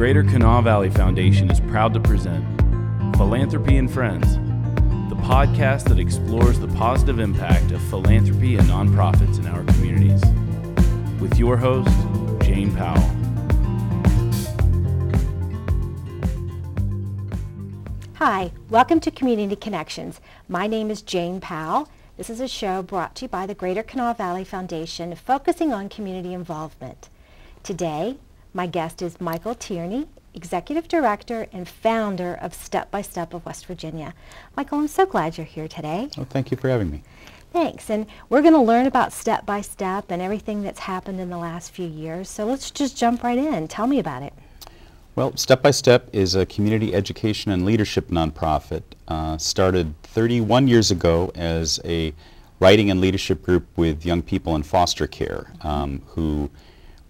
Greater Kanawha Valley Foundation is proud to present Philanthropy and Friends, the podcast that explores the positive impact of philanthropy and nonprofits in our communities. With your host, Jane Powell. Hi, welcome to Community Connections. My name is Jane Powell. This is a show brought to you by the Greater Kanawha Valley Foundation focusing on community involvement. Today, my guest is Michael Tierney, Executive Director and founder of Step by Step of West Virginia. Michael, I'm so glad you're here today. Well, thank you for having me. Thanks. And we're going to learn about Step by Step and everything that's happened in the last few years. So let's just jump right in. Tell me about it. Well, Step by Step is a community education and leadership nonprofit. Uh, started 31 years ago as a writing and leadership group with young people in foster care um, who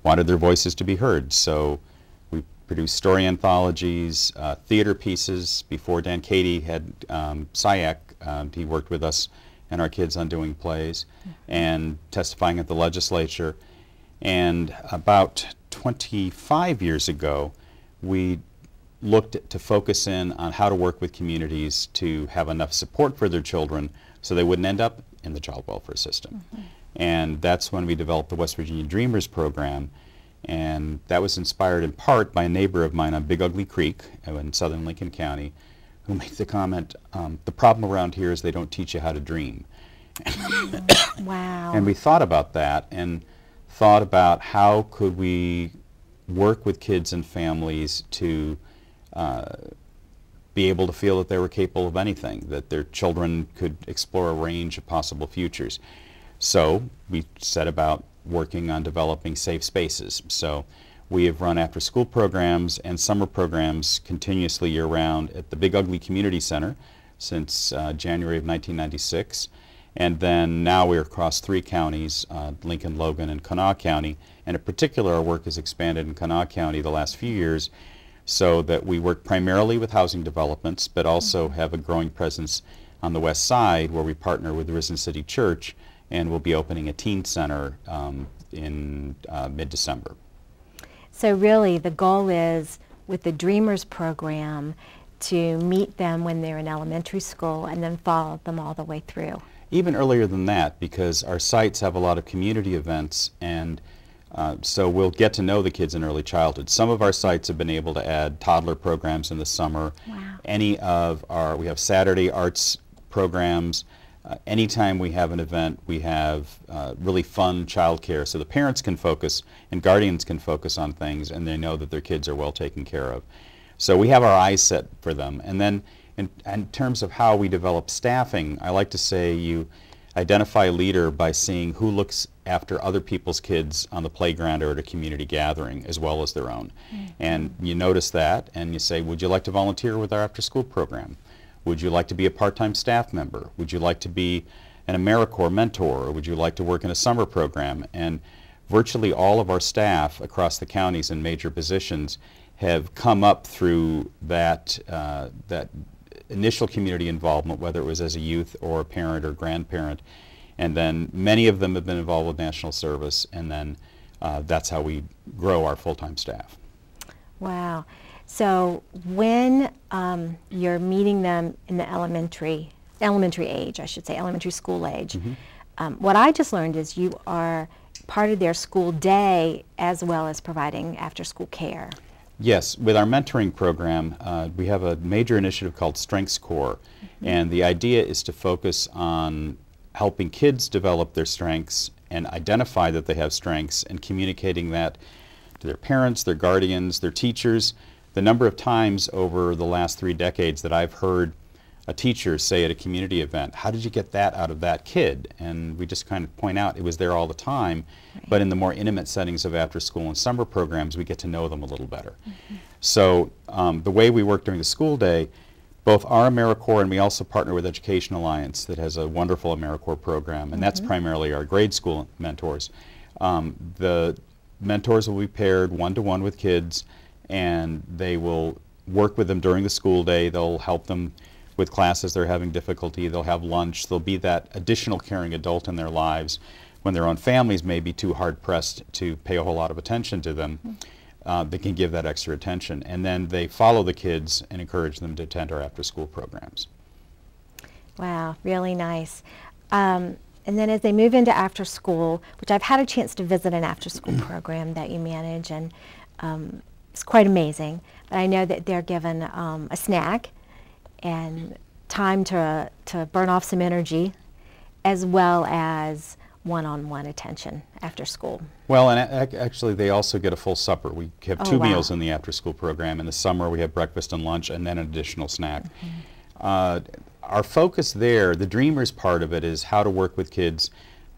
wanted their voices to be heard. So we produced story anthologies, uh, theater pieces. Before Dan Cady had um, SIAC, um, he worked with us and our kids on doing plays and testifying at the legislature. And about 25 years ago, we looked to focus in on how to work with communities to have enough support for their children so they wouldn't end up in the child welfare system. Mm-hmm. And that's when we developed the West Virginia Dreamers program. And that was inspired in part by a neighbor of mine on Big Ugly Creek in southern Lincoln County who made the comment, um, the problem around here is they don't teach you how to dream. wow. And we thought about that and thought about how could we work with kids and families to uh, be able to feel that they were capable of anything, that their children could explore a range of possible futures. So we set about working on developing safe spaces. So we have run after school programs and summer programs continuously year round at the Big Ugly Community Center since uh, January of 1996. And then now we're across three counties, uh, Lincoln, Logan, and Kanawha County. And in particular, our work has expanded in Kanawha County the last few years so that we work primarily with housing developments, but also have a growing presence on the west side where we partner with Risen City Church and we'll be opening a teen center um, in uh, mid-December. So really the goal is with the Dreamers program to meet them when they're in elementary school and then follow them all the way through even earlier than that because our sites have a lot of community events and uh, so we'll get to know the kids in early childhood. Some of our sites have been able to add toddler programs in the summer. Wow. Any of our, we have Saturday arts programs. Uh, anytime we have an event, we have uh, really fun childcare so the parents can focus and guardians can focus on things and they know that their kids are well taken care of. So we have our eyes set for them. And then in, in terms of how we develop staffing, I like to say you identify a leader by seeing who looks after other people's kids on the playground or at a community gathering as well as their own. Mm-hmm. And you notice that and you say, would you like to volunteer with our after school program? Would you like to be a part-time staff member? Would you like to be an AmeriCorps mentor or would you like to work in a summer program? And virtually all of our staff across the counties in major positions have come up through that, uh, that initial community involvement, whether it was as a youth or a parent or grandparent. And then many of them have been involved with national service, and then uh, that's how we grow our full-time staff. Wow. So when um, you're meeting them in the elementary, elementary age, I should say, elementary school age, mm-hmm. um, what I just learned is you are part of their school day as well as providing after-school care. Yes, with our mentoring program, uh, we have a major initiative called Strengths Core, mm-hmm. and the idea is to focus on helping kids develop their strengths and identify that they have strengths and communicating that to their parents, their guardians, their teachers. The number of times over the last three decades that I've heard a teacher say at a community event, how did you get that out of that kid? And we just kind of point out it was there all the time, right. but in the more intimate settings of after school and summer programs, we get to know them a little better. Mm-hmm. So um, the way we work during the school day, both our AmeriCorps and we also partner with Education Alliance that has a wonderful AmeriCorps program, and mm-hmm. that's primarily our grade school mentors. Um, the mentors will be paired one-to-one with kids, and they will work with them during the school day. They'll help them with classes they're having difficulty, they'll have lunch, they'll be that additional caring adult in their lives when their own families may be too hard pressed to pay a whole lot of attention to them. Mm-hmm. uh, that can give that extra attention. And then they follow the kids and encourage them to attend our after school programs. Wow, really nice. Um, and then as they move into after school, which I've had a chance to visit an after school program that you manage, and um, it's quite amazing. But I know that they're given um, a snack and time to, to burn off some energy, as well as one-on-one attention after school. Well, and actually, they also get a full supper. We have Oh, two wow. meals in the after-school program. In the summer, we have breakfast and lunch, and then an additional snack. Uh, our focus there, the Dreamers part of it, is how to work with kids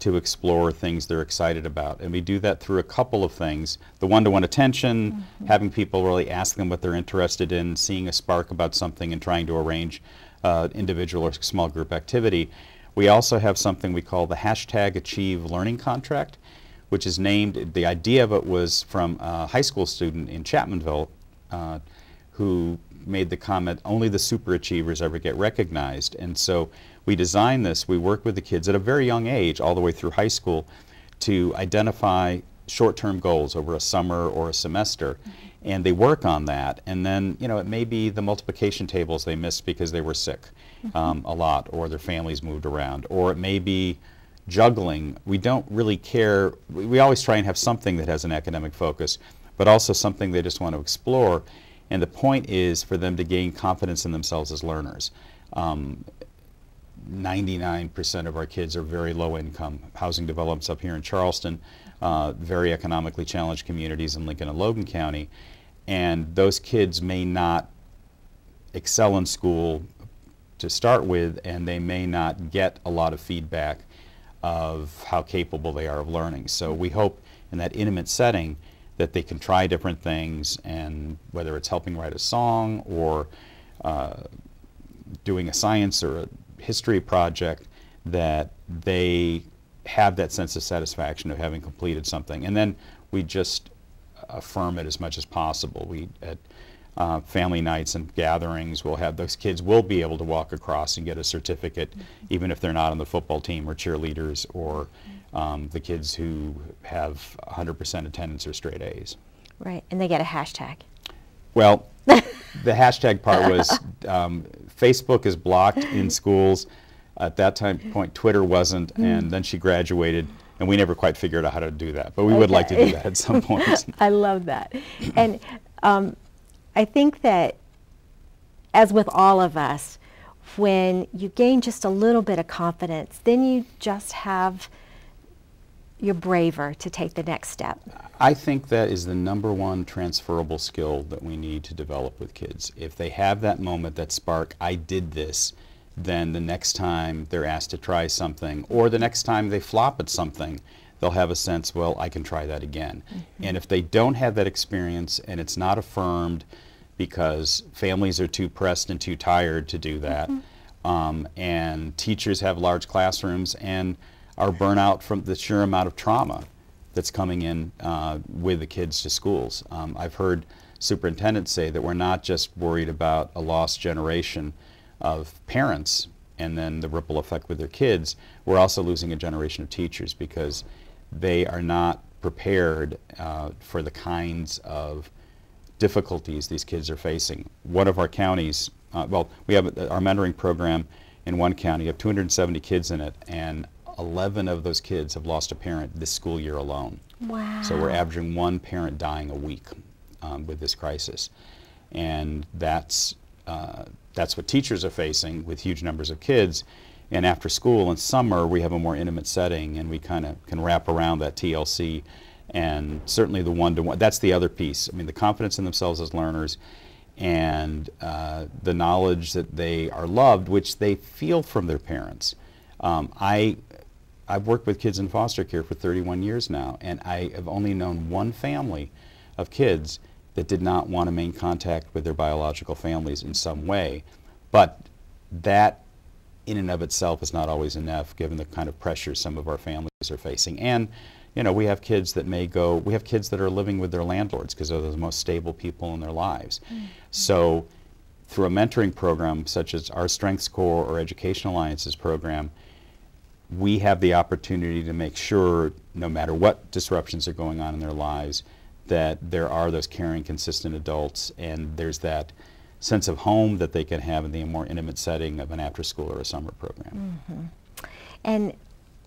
to explore things they're excited about. And we do that through a couple of things. The one-to-one attention, having people really ask them what they're interested in, seeing a spark about something and trying to arrange uh, individual or small group activity. We also have something we call the hashtag Achieve Learning Contract, which is named, the idea of it was from a high school student in Chapmanville uh, who made the comment, only the super achievers ever get recognized. And so we designed this, we work with the kids at a very young age, all the way through high school, to identify short-term goals over a summer or a semester. And they work on that. And then, you know, it may be the multiplication tables they missed because they were sick um, a lot or their families moved around. Or it may be juggling. We don't really care. We, we always try and have something that has an academic focus, but also something they just want to explore. And the point is for them to gain confidence in themselves as learners. Um, 99% of our kids are very low income. Housing develops up here in Charleston, uh, very economically challenged communities in Lincoln and Logan County. And those kids may not excel in school to start with, and they may not get a lot of feedback of how capable they are of learning. So we hope in that intimate setting that they can try different things, and whether it's helping write a song or uh, doing a science or a history project, that they have that sense of satisfaction of having completed something. And then we just affirm it as much as possible. We at uh, family nights and gatherings will have those kids will be able to walk across and get a certificate, even if they're not on the football team or cheerleaders or um, the kids who have 100% attendance or straight A's. Right, and they get a hashtag. Well, the hashtag part was um, Facebook is blocked in schools. At that time point, Twitter wasn't, and then she graduated, and we never quite figured out how to do that. But we would like to do that at some point. I love that. And um, I think that, as with all of us, when you gain just a little bit of confidence, then you just have, you're braver to take the next step. I think that is the number one transferable skill that we need to develop with kids. If they have that moment, that spark, I did this, then the next time they're asked to try something, or the next time they flop at something, they'll have a sense, well, I can try that again. And if they don't have that experience and it's not affirmed because families are too pressed and too tired to do that, um, and teachers have large classrooms and are burnout from the sheer amount of trauma that's coming in uh, with the kids to schools. Um, I've heard superintendents say that we're not just worried about a lost generation of parents and then the ripple effect with their kids, we're also losing a generation of teachers because they are not prepared uh, for the kinds of difficulties these kids are facing. One of our counties, uh, well, we have uh, our mentoring program in one county, you have 270 kids in it, and 11 of those kids have lost a parent this school year alone. Wow. So we're averaging one parent dying a week um, with this crisis. And that's, uh, that's what teachers are facing with huge numbers of kids. And after school and summer, we have a more intimate setting and we kind of can wrap around that TLC. And certainly the one-to-one, that's the other piece. I mean, the confidence in themselves as learners and uh, the knowledge that they are loved, which they feel from their parents. Um, I, I've worked with kids in foster care for 31 years now, and I have only known one family of kids that did not want to maintain contact with their biological families in some way. But that in and of itself is not always enough given the kind of pressures some of our families are facing. And, you know, we have kids that may go, we have kids that are living with their landlords because they're the most stable people in their lives. Mm-hmm. So through a mentoring program such as our Strengths Corps or Education Alliances program, we have the opportunity to make sure, no matter what disruptions are going on in their lives, that there are those caring, consistent adults, and there's that sense of home that they can have in the more intimate setting of an after school or a summer program. Mm-hmm. And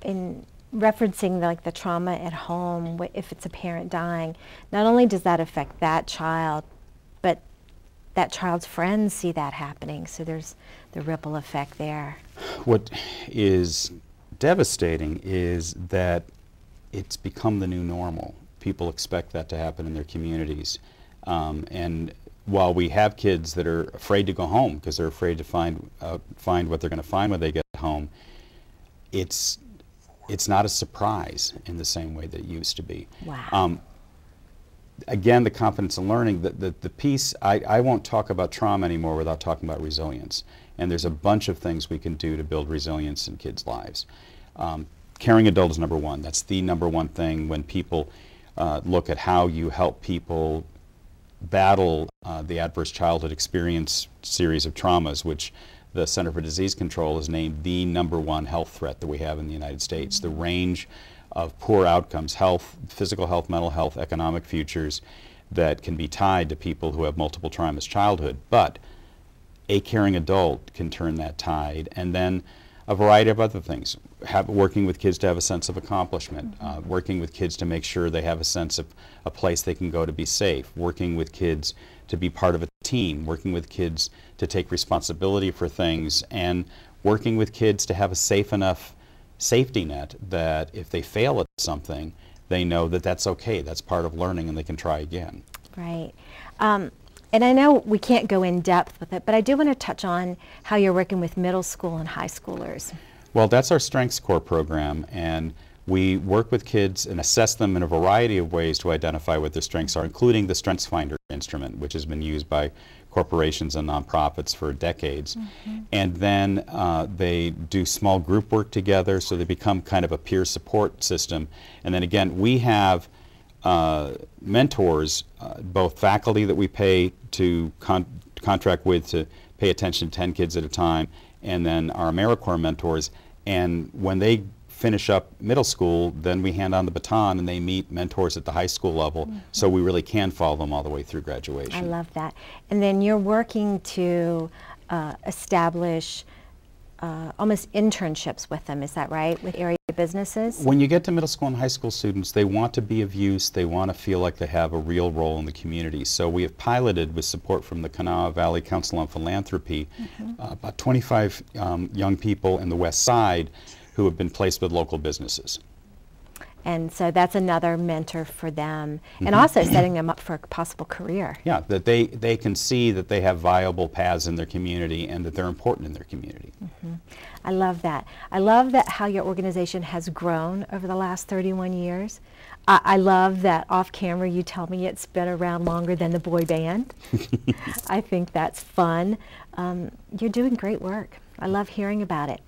in referencing the, like the trauma at home, if it's a parent dying, not only does that affect that child, but that child's friends see that happening. So there's the ripple effect there. What is devastating is that it's become the new normal. People expect that to happen in their communities. Um, and while we have kids that are afraid to go home because they're afraid to find uh, find what they're going to find when they get home, it's it's not a surprise in the same way that it used to be. Wow. Um, again, the confidence in learning, the, the, the piece, I, I won't talk about trauma anymore without talking about resilience. And there's a bunch of things we can do to build resilience in kids' lives. Um, caring adult is number one. That's the number one thing when people uh, look at how you help people battle uh, the adverse childhood experience series of traumas, which the Center for Disease Control has named the number one health threat that we have in the United States. The range of poor outcomes, health, physical health, mental health, economic futures that can be tied to people who have multiple traumas childhood. But a caring adult can turn that tide. And then a variety of other things. Have, working with kids to have a sense of accomplishment, mm -hmm. uh, working with kids to make sure they have a sense of a place they can go to be safe, working with kids to be part of a team, working with kids to take responsibility for things, and working with kids to have a safe enough safety net that if they fail at something, they know that that's okay, that's part of learning, and they can try again. Right. Um, and I know we can't go in depth with it, but I do want to touch on how you're working with middle school and high schoolers. Well, that's our Strengths Core program, and we work with kids and assess them in a variety of ways to identify what their strengths are, including the Strengths Finder instrument, which has been used by corporations and nonprofits for decades. Mm -hmm. And then uh, they do small group work together, so they become kind of a peer support system. And then again, we have uh, mentors, uh, both faculty that we pay to con contract with to pay attention to 10 kids at a time, and then our AmeriCorps mentors. And when they finish up middle school, then we hand on the baton and they meet mentors at the high school level, mm -hmm. so we really can follow them all the way through graduation. I love that. And then you're working to uh, establish uh, almost internships with them, is that right, with area businesses? When you get to middle school and high school students, they want to be of use, they want to feel like they have a real role in the community. So we have piloted with support from the Kanawha Valley Council on Philanthropy, mm -hmm. uh, about 25 um, young people in the west side who have been placed with local businesses. And so that's another mentor for them, mm -hmm. and mm-hmm. also setting them up for a possible career. Yeah, that they, they can see that they have viable paths in their community and that they're important in their community. Mm -hmm. I love that. I love that how your organization has grown over the last 31 years. I, I love that off camera you tell me it's been around longer than the boy band. I think that's fun. Um, you're doing great work. I love hearing about it.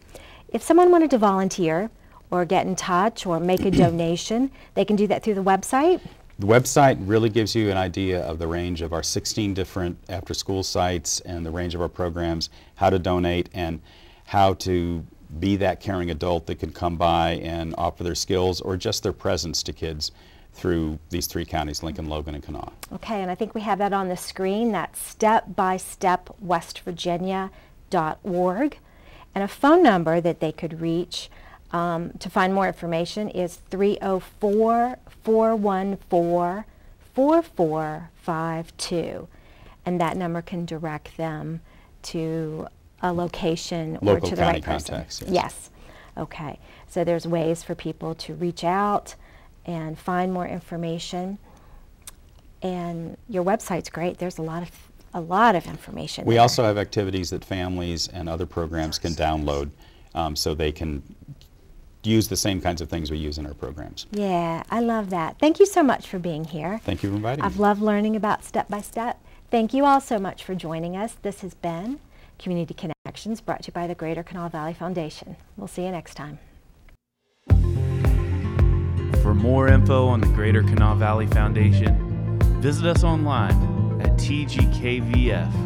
If someone wanted to volunteer or get in touch or make a donation, they can do that through the website? The website really gives you an idea of the range of our 16 different after-school sites and the range of our programs, how to donate, and how to be that caring adult that can come by and offer their skills or just their presence to kids through these three counties, Lincoln, Logan, and Kanawha. Okay, and I think we have that on the screen. That's stepbystepwestvirginia.org. And a phone number that they could reach um, to find more information is 304-414-4452. And that number can direct them to a location Local or to the right person. Contacts, yes. yes. Okay. So there's ways for people to reach out and find more information. And your website's great. There's a lot of a lot of information. We there. also have activities that families and other programs can download um, so they can use the same kinds of things we use in our programs. Yeah, I love that. Thank you so much for being here. Thank you for inviting I've me. loved learning about Step by Step. Thank you all so much for joining us. This has been Community Connections brought to you by the Greater Kanawha Valley Foundation. We'll see you next time. For more info on the Greater Kanawha Valley Foundation, visit us online at tgkvf.org.